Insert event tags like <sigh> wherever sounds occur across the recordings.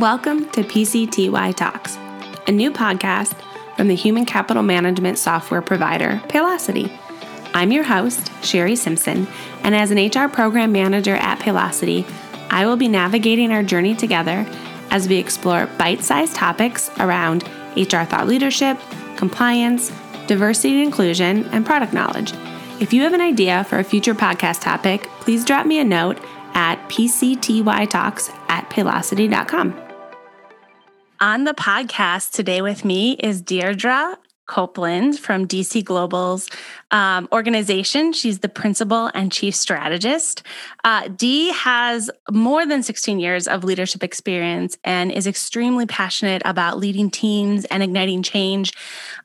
Welcome to PCTY Talks, a new podcast from the human capital management software provider, Paylocity. I'm your host, Sherry Simpson, and as an HR program manager at Paylocity, I will be navigating our journey together as we explore bite sized topics around HR thought leadership, compliance, diversity and inclusion, and product knowledge. If you have an idea for a future podcast topic, please drop me a note at pctytalks at paylocity.com. On the podcast today with me is Deirdre Copeland from DC Global's um, organization. She's the principal and chief strategist. Uh, Dee has more than 16 years of leadership experience and is extremely passionate about leading teams and igniting change.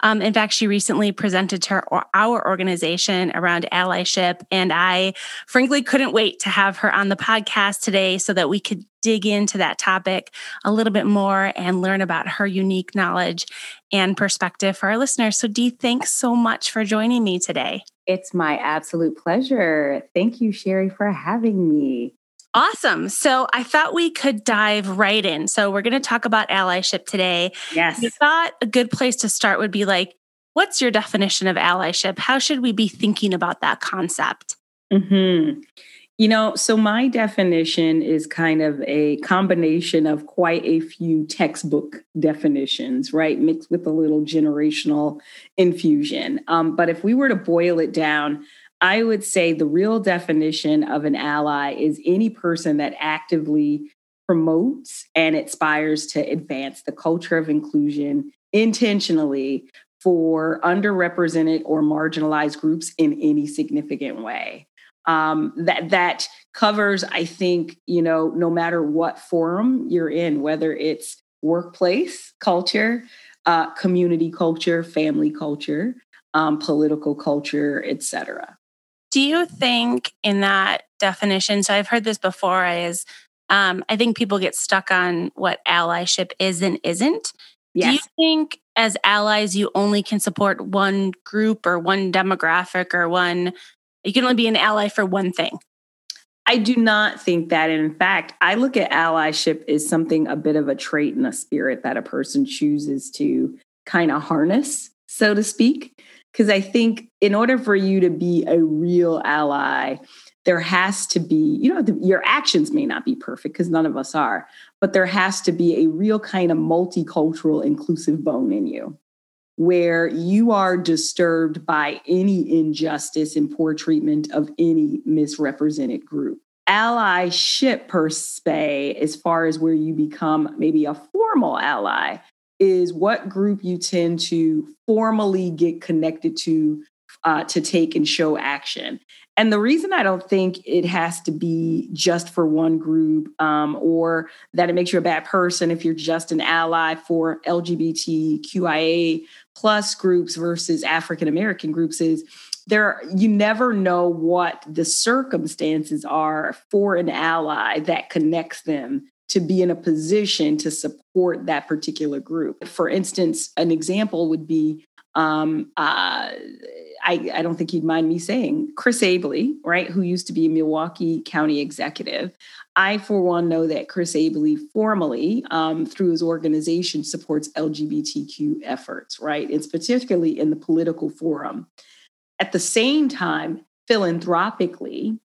Um, in fact, she recently presented to our, our organization around allyship, and I frankly couldn't wait to have her on the podcast today so that we could dig into that topic a little bit more and learn about her unique knowledge and perspective for our listeners. So, Dee, thanks so much for joining me today. It's my absolute pleasure. Thank you, Sherry, for having me. Awesome. So I thought we could dive right in. So we're going to talk about allyship today. Yes. I thought a good place to start would be like, what's your definition of allyship? How should we be thinking about that concept? Mm-hmm. You know, so my definition is kind of a combination of quite a few textbook definitions, right? Mixed with a little generational infusion. Um, but if we were to boil it down, I would say the real definition of an ally is any person that actively promotes and aspires to advance the culture of inclusion intentionally for underrepresented or marginalized groups in any significant way um, that that covers i think you know no matter what forum you're in whether it's workplace culture uh, community culture family culture um, political culture etc do you think in that definition so i've heard this before is um, i think people get stuck on what allyship is and isn't yes. do you think as allies you only can support one group or one demographic or one you can only be an ally for one thing. I do not think that. In fact, I look at allyship as something a bit of a trait and a spirit that a person chooses to kind of harness, so to speak. Because I think in order for you to be a real ally, there has to be, you know, the, your actions may not be perfect because none of us are, but there has to be a real kind of multicultural, inclusive bone in you where you are disturbed by any injustice and poor treatment of any misrepresented group. Allyship, per se, as far as where you become maybe a formal ally, is what group you tend to formally get connected to uh, to take and show action. And the reason I don't think it has to be just for one group um, or that it makes you a bad person if you're just an ally for LGBTQIA plus groups versus African American groups is there you never know what the circumstances are for an ally that connects them to be in a position to support that particular group. For instance, an example would be um, uh, I, I, don't think you'd mind me saying Chris Abele, right, who used to be a Milwaukee County executive. I, for one, know that Chris Abele formally, um, through his organization, supports LGBTQ efforts, right? It's particularly in the political forum. At the same time, philanthropically,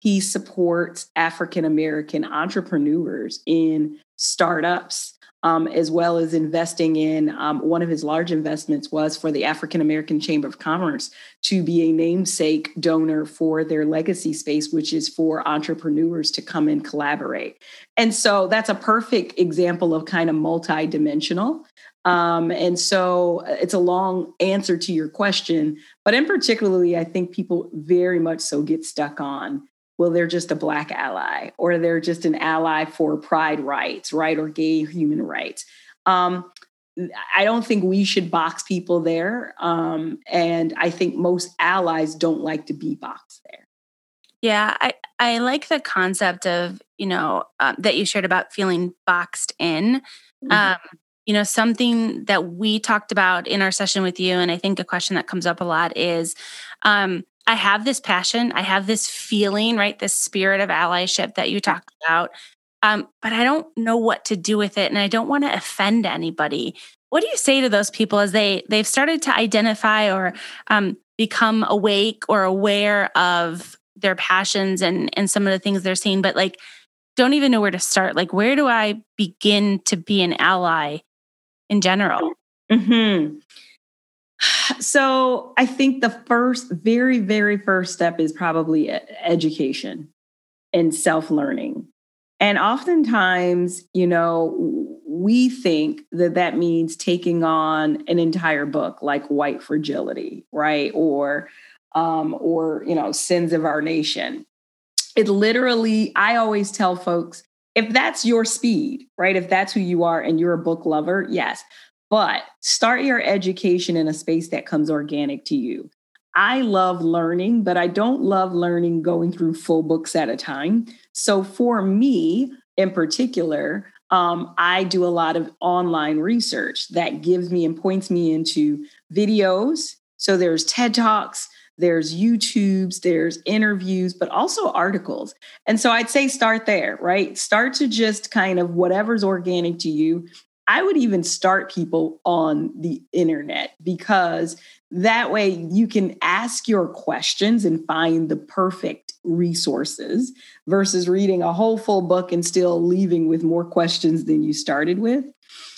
he supports African American entrepreneurs in startups um, as well as investing in um, one of his large investments was for the African American Chamber of Commerce to be a namesake donor for their legacy space, which is for entrepreneurs to come and collaborate. And so that's a perfect example of kind of multidimensional. Um, and so uh, it's a long answer to your question, but in particularly, I think people very much so get stuck on well, they're just a Black ally, or they're just an ally for pride rights, right, or gay human rights. Um, I don't think we should box people there. Um, and I think most allies don't like to be boxed there. Yeah, I, I like the concept of, you know, um, that you shared about feeling boxed in. Mm-hmm. Um, you know, something that we talked about in our session with you, and I think a question that comes up a lot is um, I have this passion, I have this feeling, right? This spirit of allyship that you talked about. um, but I don't know what to do with it, and I don't want to offend anybody. What do you say to those people as they they've started to identify or um, become awake or aware of their passions and and some of the things they're seeing, but like don't even know where to start? Like, where do I begin to be an ally in general? Hmm. <sighs> So I think the first, very, very first step is probably education and self learning. And oftentimes, you know, we think that that means taking on an entire book like White Fragility, right? Or, um, or you know, Sins of Our Nation. It literally, I always tell folks, if that's your speed, right? If that's who you are and you're a book lover, yes. But start your education in a space that comes organic to you. I love learning, but I don't love learning going through full books at a time. So for me in particular, um, I do a lot of online research that gives me and points me into videos. So there's TED Talks, there's YouTubes, there's interviews, but also articles. And so I'd say start there, right? Start to just kind of whatever's organic to you. I would even start people on the internet because that way you can ask your questions and find the perfect resources versus reading a whole full book and still leaving with more questions than you started with.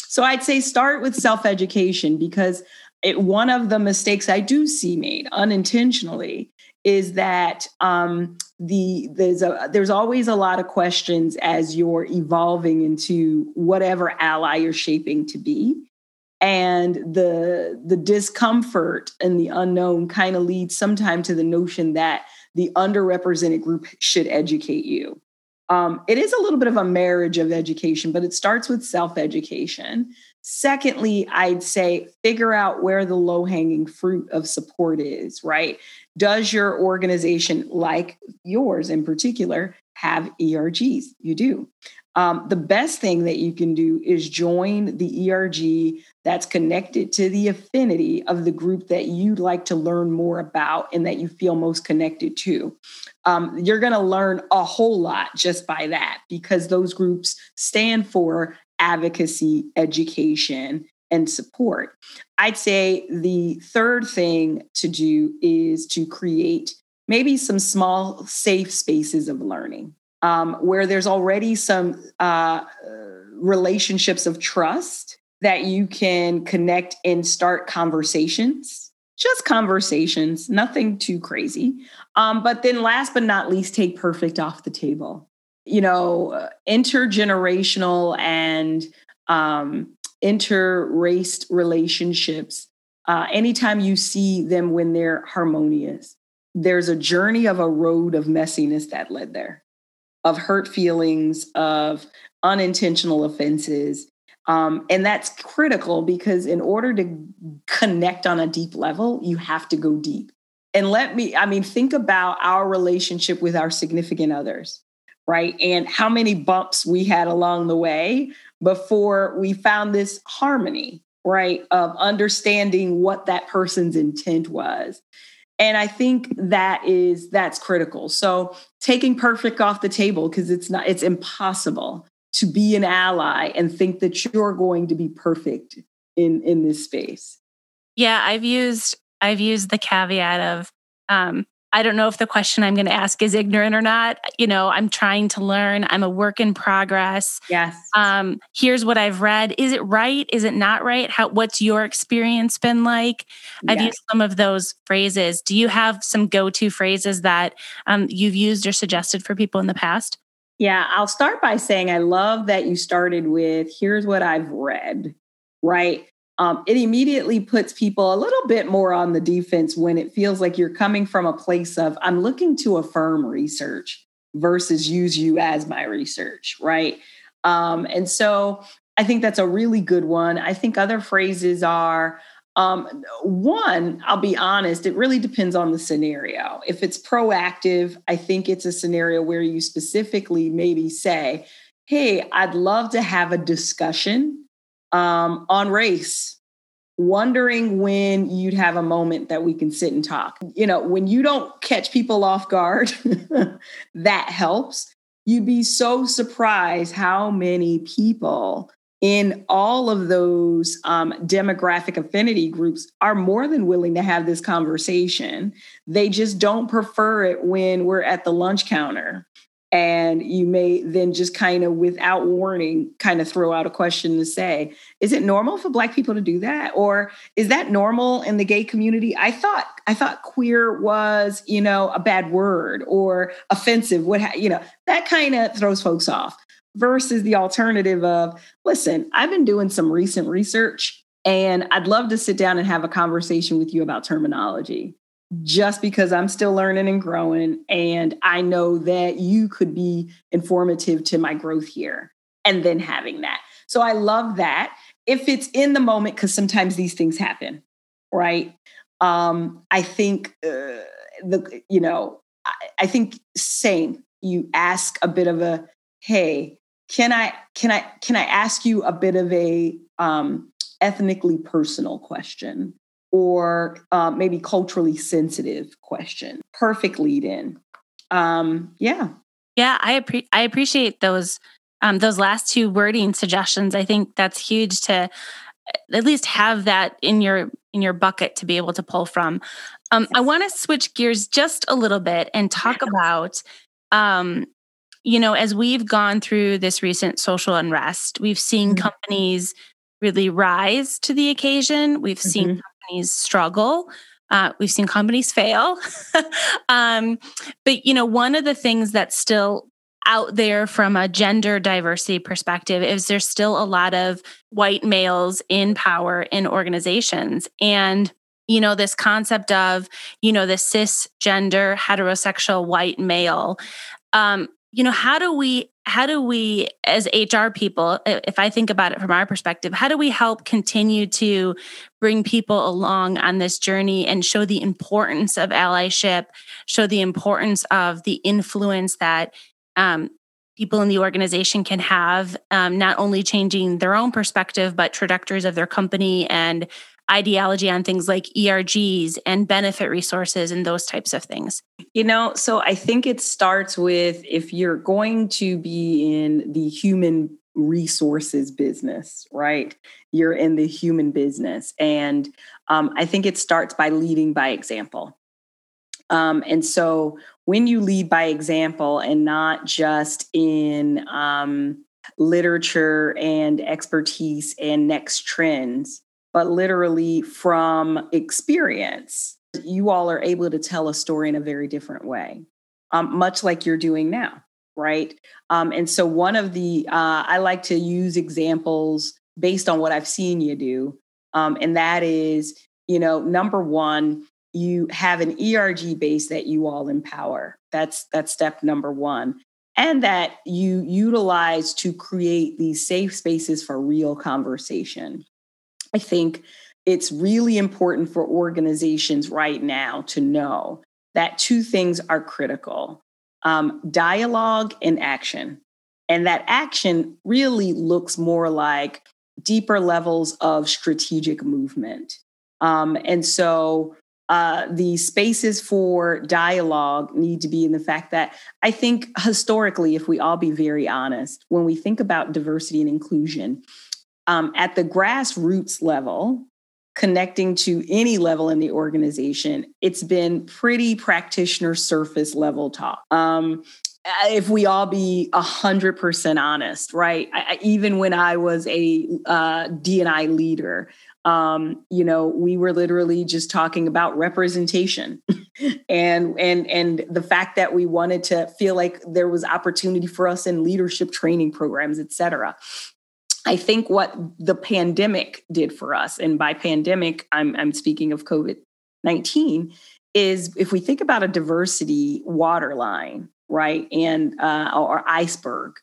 So I'd say start with self education because it, one of the mistakes I do see made unintentionally is that um, the there's a there's always a lot of questions as you're evolving into whatever ally you're shaping to be. And the the discomfort and the unknown kind of leads sometimes to the notion that the underrepresented group should educate you. Um, it is a little bit of a marriage of education but it starts with self-education. Secondly i'd say figure out where the low-hanging fruit of support is right does your organization like yours in particular have ERGs you do um, the best thing that you can do is join the ERG that's connected to the affinity of the group that you'd like to learn more about and that you feel most connected to. Um, you're going to learn a whole lot just by that because those groups stand for advocacy, education, and support. I'd say the third thing to do is to create maybe some small, safe spaces of learning um, where there's already some uh, relationships of trust that you can connect and start conversations, just conversations, nothing too crazy. Um, but then, last but not least, take perfect off the table. You know, intergenerational and um, inter-raced relationships. Uh, anytime you see them when they're harmonious, there's a journey of a road of messiness that led there of hurt feelings, of unintentional offenses. Um, and that's critical because in order to connect on a deep level, you have to go deep. And let me, I mean, think about our relationship with our significant others, right? And how many bumps we had along the way before we found this harmony, right? Of understanding what that person's intent was and i think that is that's critical so taking perfect off the table because it's not it's impossible to be an ally and think that you're going to be perfect in in this space yeah i've used i've used the caveat of um I don't know if the question I'm going to ask is ignorant or not. You know, I'm trying to learn. I'm a work in progress. Yes. Um, here's what I've read. Is it right? Is it not right? How what's your experience been like? Yes. I've used some of those phrases. Do you have some go-to phrases that um, you've used or suggested for people in the past? Yeah, I'll start by saying I love that you started with here's what I've read, right? Um, it immediately puts people a little bit more on the defense when it feels like you're coming from a place of, I'm looking to affirm research versus use you as my research, right? Um, and so I think that's a really good one. I think other phrases are, um, one, I'll be honest, it really depends on the scenario. If it's proactive, I think it's a scenario where you specifically maybe say, Hey, I'd love to have a discussion um, on race wondering when you'd have a moment that we can sit and talk. You know, when you don't catch people off guard, <laughs> that helps. you'd be so surprised how many people in all of those um, demographic affinity groups are more than willing to have this conversation. They just don't prefer it when we're at the lunch counter. And you may then just kind of, without warning, kind of throw out a question to say, is it normal for Black people to do that? Or is that normal in the gay community? I thought, I thought queer was, you know, a bad word or offensive. What, ha- you know, that kind of throws folks off versus the alternative of, listen, I've been doing some recent research and I'd love to sit down and have a conversation with you about terminology just because I'm still learning and growing. And I know that you could be informative to my growth here. And then having that. So I love that. If it's in the moment, because sometimes these things happen, right? Um, I think uh, the, you know, I, I think same. You ask a bit of a, hey, can I can I can I ask you a bit of a um, ethnically personal question or uh, maybe culturally sensitive question? Perfect lead in. Um, yeah. Yeah, I appre- I appreciate those um, those last two wording suggestions. I think that's huge to uh, at least have that in your in your bucket to be able to pull from. Um, I want to switch gears just a little bit and talk about um, you know, as we've gone through this recent social unrest, we've seen mm-hmm. companies really rise to the occasion. We've mm-hmm. Companies struggle. Uh, we've seen companies fail. <laughs> um, but, you know, one of the things that's still out there from a gender diversity perspective is there's still a lot of white males in power in organizations. And you know this concept of you know the cisgender heterosexual white male um, you know how do we how do we as hr people if i think about it from our perspective how do we help continue to bring people along on this journey and show the importance of allyship show the importance of the influence that um, people in the organization can have um, not only changing their own perspective but trajectories of their company and ideology on things like ERGs and benefit resources and those types of things? You know, so I think it starts with if you're going to be in the human resources business, right? You're in the human business. And um, I think it starts by leading by example. Um, and so when you lead by example and not just in um, literature and expertise and next trends, but literally from experience, you all are able to tell a story in a very different way, um, much like you're doing now, right? Um, and so, one of the, uh, I like to use examples based on what I've seen you do. Um, and that is, you know, number one, you have an ERG base that you all empower. That's that's step number one. And that you utilize to create these safe spaces for real conversation. I think it's really important for organizations right now to know that two things are critical um, dialogue and action. And that action really looks more like deeper levels of strategic movement. Um, and so uh, the spaces for dialogue need to be in the fact that I think historically, if we all be very honest, when we think about diversity and inclusion, um, at the grassroots level, connecting to any level in the organization, it's been pretty practitioner surface level talk. Um, if we all be a hundred percent honest, right? I, even when I was a uh, DNI leader, um, you know, we were literally just talking about representation, <laughs> and and and the fact that we wanted to feel like there was opportunity for us in leadership training programs, et cetera. I think what the pandemic did for us, and by pandemic, I'm, I'm speaking of COVID 19, is if we think about a diversity waterline, right, and uh, or iceberg,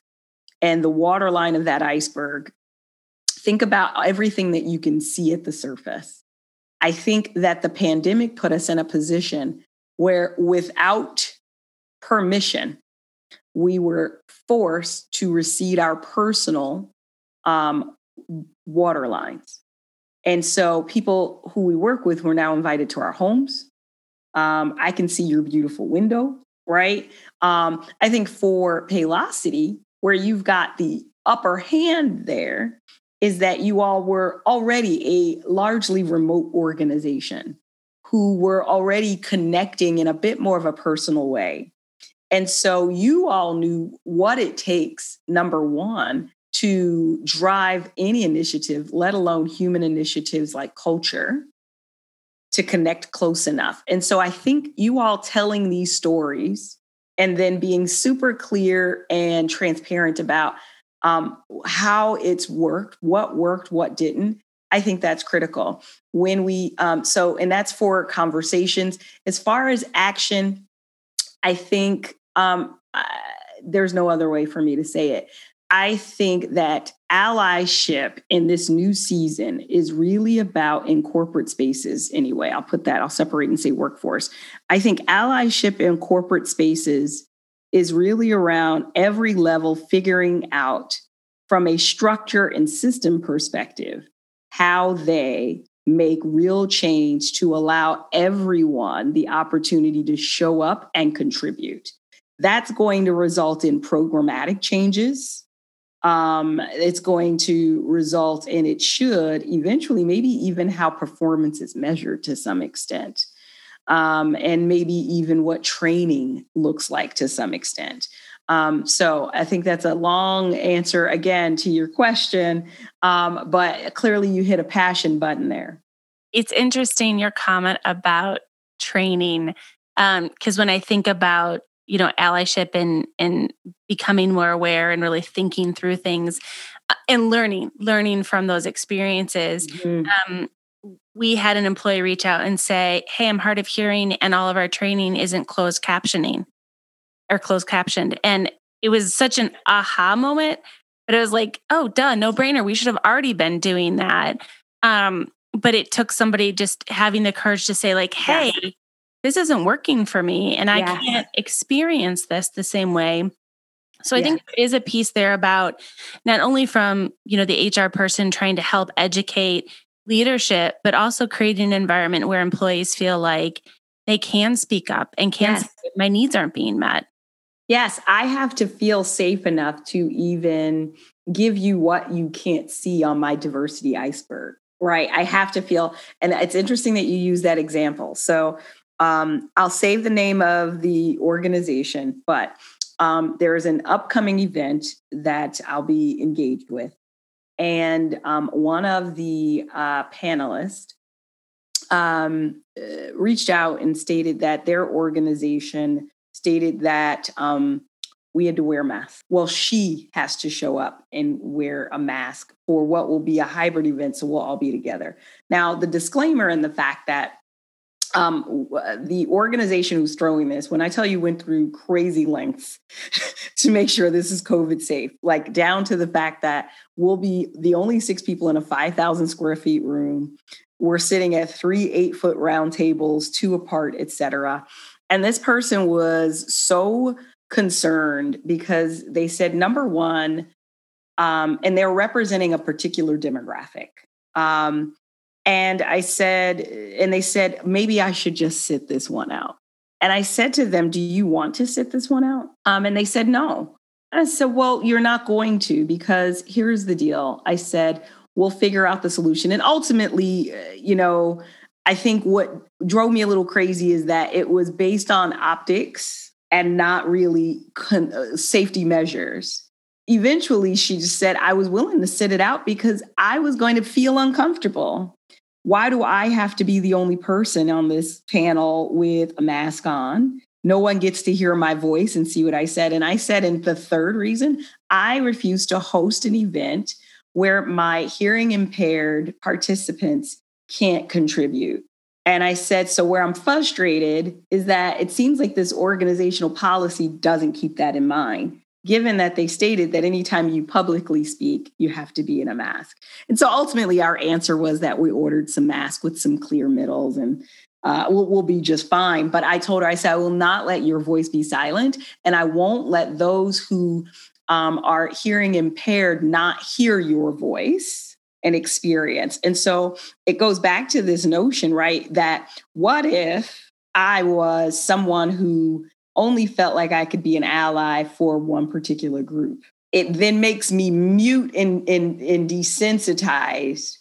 and the waterline of that iceberg, think about everything that you can see at the surface. I think that the pandemic put us in a position where without permission, we were forced to recede our personal um, water lines. And so people who we work with were now invited to our homes. Um, I can see your beautiful window. right? Um, I think for Paylocity, where you've got the upper hand there, is that you all were already a largely remote organization who were already connecting in a bit more of a personal way. And so you all knew what it takes, number one, to drive any initiative, let alone human initiatives like culture, to connect close enough. And so I think you all telling these stories and then being super clear and transparent about um, how it's worked, what worked, what didn't. I think that's critical. When we, um, so, and that's for conversations. As far as action, I think um, there's no other way for me to say it. I think that allyship in this new season is really about in corporate spaces anyway. I'll put that, I'll separate and say workforce. I think allyship in corporate spaces is really around every level figuring out from a structure and system perspective how they make real change to allow everyone the opportunity to show up and contribute. That's going to result in programmatic changes um, it's going to result and it should eventually maybe even how performance is measured to some extent um, and maybe even what training looks like to some extent um, so i think that's a long answer again to your question um, but clearly you hit a passion button there it's interesting your comment about training because um, when i think about you know allyship and and becoming more aware and really thinking through things uh, and learning learning from those experiences mm-hmm. um, we had an employee reach out and say hey i'm hard of hearing and all of our training isn't closed captioning or closed captioned and it was such an aha moment but it was like oh duh no brainer we should have already been doing that um, but it took somebody just having the courage to say like hey yeah this isn't working for me and I yeah. can't experience this the same way. So I yeah. think there is a piece there about not only from, you know, the HR person trying to help educate leadership, but also creating an environment where employees feel like they can speak up and can yes. my needs aren't being met. Yes, I have to feel safe enough to even give you what you can't see on my diversity iceberg. Right. I have to feel, and it's interesting that you use that example. So um, I'll save the name of the organization, but um, there is an upcoming event that I'll be engaged with. And um, one of the uh, panelists um, uh, reached out and stated that their organization stated that um, we had to wear masks. Well, she has to show up and wear a mask for what will be a hybrid event. So we'll all be together. Now, the disclaimer and the fact that um, the organization who's throwing this, when I tell you went through crazy lengths <laughs> to make sure this is COVID safe, like down to the fact that we'll be the only six people in a 5,000 square feet room. We're sitting at three eight foot round tables, two apart, et cetera. And this person was so concerned because they said, number one, um, and they're representing a particular demographic. Um, and I said, and they said, maybe I should just sit this one out. And I said to them, Do you want to sit this one out? Um, and they said, No. And I said, Well, you're not going to, because here's the deal. I said, We'll figure out the solution. And ultimately, uh, you know, I think what drove me a little crazy is that it was based on optics and not really con- uh, safety measures. Eventually, she just said, I was willing to sit it out because I was going to feel uncomfortable why do I have to be the only person on this panel with a mask on? No one gets to hear my voice and see what I said. And I said, and the third reason, I refuse to host an event where my hearing impaired participants can't contribute. And I said, so where I'm frustrated is that it seems like this organizational policy doesn't keep that in mind given that they stated that anytime you publicly speak, you have to be in a mask. And so ultimately, our answer was that we ordered some masks with some clear middles and uh, we'll, we'll be just fine. But I told her, I said, I will not let your voice be silent, and I won't let those who um, are hearing impaired not hear your voice and experience. And so it goes back to this notion, right? That what if I was someone who only felt like I could be an ally for one particular group. It then makes me mute and, and, and desensitized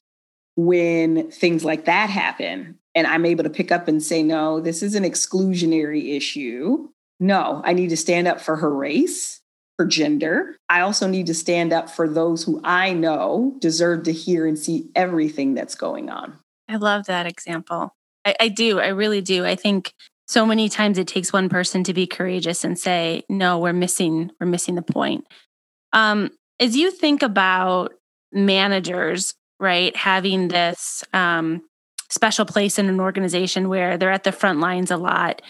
when things like that happen. And I'm able to pick up and say, no, this is an exclusionary issue. No, I need to stand up for her race, her gender. I also need to stand up for those who I know deserve to hear and see everything that's going on. I love that example. I, I do. I really do. I think so many times it takes one person to be courageous and say, no, we're missing, we're missing the point. Um, as you think about managers, right, having this um, special place in an organization where they're at the front lines a lot,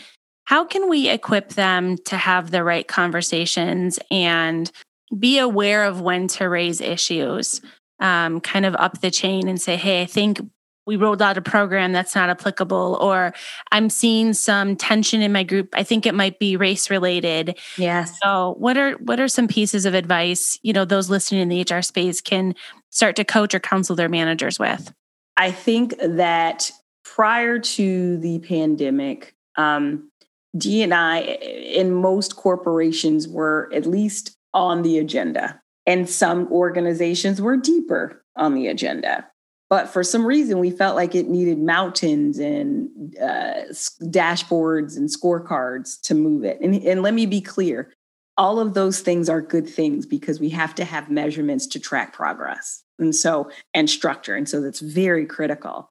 how can we equip them to have the right conversations and be aware of when to raise issues, um, kind of up the chain and say, hey, I think we rolled out a program that's not applicable or i'm seeing some tension in my group. I think it might be race related. Yes. So what are what are some pieces of advice you know those listening in the hr space can start to coach or counsel their managers with? I think that prior to the pandemic um, d&i in most corporations were at least on the agenda and some organizations were deeper on the agenda but for some reason we felt like it needed mountains and uh, dashboards and scorecards to move it. And, and let me be clear all of those things are good things because we have to have measurements to track progress and so and structure and so that's very critical.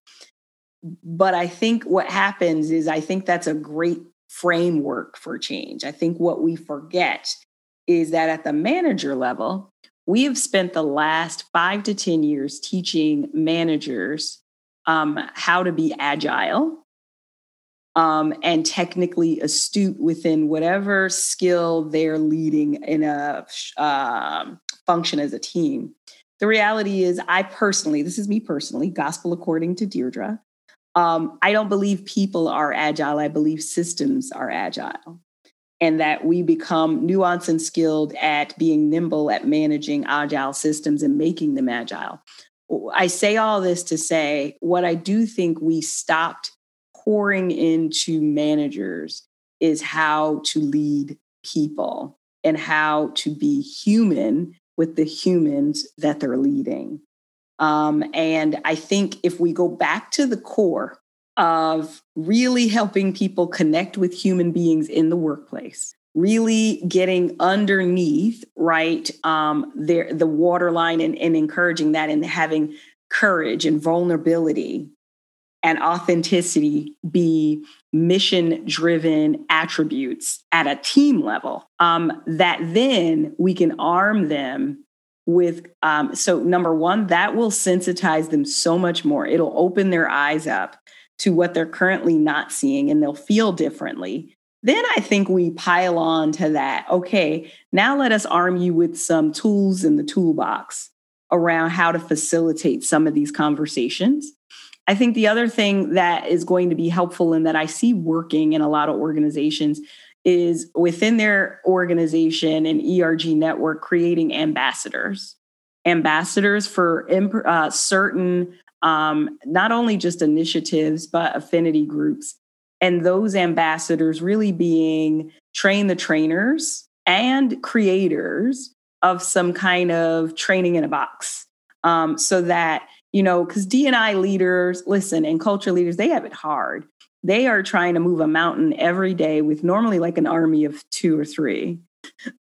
But i think what happens is i think that's a great framework for change. I think what we forget is that at the manager level we have spent the last five to 10 years teaching managers um, how to be agile um, and technically astute within whatever skill they're leading in a uh, function as a team. The reality is, I personally, this is me personally, gospel according to Deirdre, um, I don't believe people are agile. I believe systems are agile and that we become nuanced and skilled at being nimble at managing agile systems and making them agile. I say all this to say what I do think we stopped pouring into managers is how to lead people and how to be human with the humans that they're leading. Um, and I think if we go back to the core of really helping people connect with human beings in the workplace really getting underneath right um their the waterline and, and encouraging that and having courage and vulnerability and authenticity be mission driven attributes at a team level um, that then we can arm them with um, so number one that will sensitize them so much more. It'll open their eyes up to what they're currently not seeing and they'll feel differently. Then I think we pile on to that. Okay, now let us arm you with some tools in the toolbox around how to facilitate some of these conversations. I think the other thing that is going to be helpful and that I see working in a lot of organizations is within their organization and ERG network creating ambassadors, ambassadors for uh, certain um, not only just initiatives, but affinity groups. And those ambassadors really being train the trainers and creators of some kind of training in a box. Um, so that, you know, because D&I leaders, listen, and culture leaders, they have it hard. They are trying to move a mountain every day with normally like an army of two or three,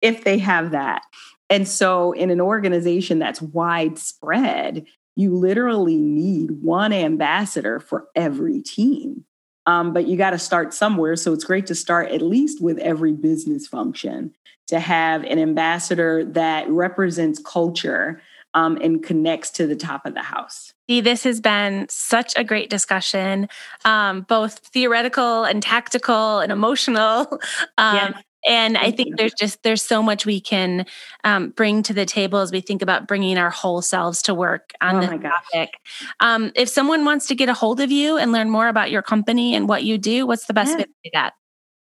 if they have that. And so, in an organization that's widespread, you literally need one ambassador for every team. Um, but you got to start somewhere. So it's great to start at least with every business function to have an ambassador that represents culture um, and connects to the top of the house. See, this has been such a great discussion, um, both theoretical and tactical and emotional. <laughs> Um, yes and i think there's just there's so much we can um, bring to the table as we think about bringing our whole selves to work on oh this topic um, if someone wants to get a hold of you and learn more about your company and what you do what's the best yeah. way to do that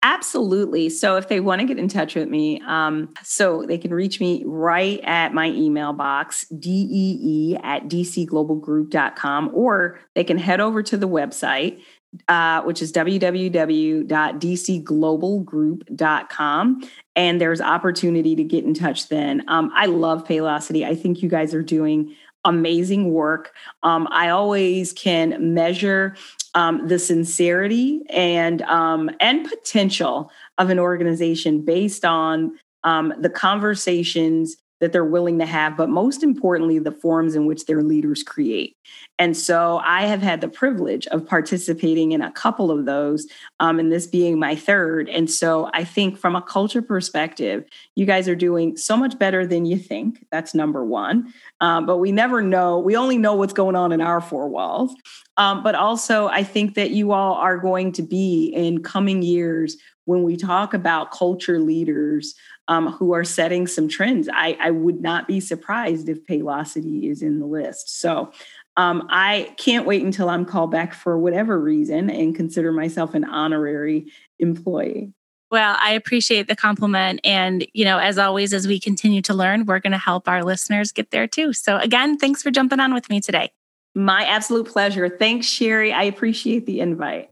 Absolutely. So if they want to get in touch with me, um, so they can reach me right at my email box, dee at dcglobalgroup.com, or they can head over to the website, uh, which is www.dcglobalgroup.com. And there's opportunity to get in touch then. Um, I love Paylocity. I think you guys are doing amazing work. Um, I always can measure um, the sincerity and um, and potential of an organization based on um, the conversations that they're willing to have, but most importantly, the forms in which their leaders create. And so I have had the privilege of participating in a couple of those, um, and this being my third. And so I think from a culture perspective, you guys are doing so much better than you think. That's number one. Um, but we never know, we only know what's going on in our four walls. Um, but also, I think that you all are going to be in coming years when we talk about culture leaders um, who are setting some trends. I, I, would not be surprised if Paylocity is in the list. So um, I can't wait until I'm called back for whatever reason and consider myself an honorary employee. Well, I appreciate the compliment. And, you know, as always, as we continue to learn, we're going to help our listeners get there too. So, again, thanks for jumping on with me today. My absolute pleasure. Thanks, Sherry. I appreciate the invite.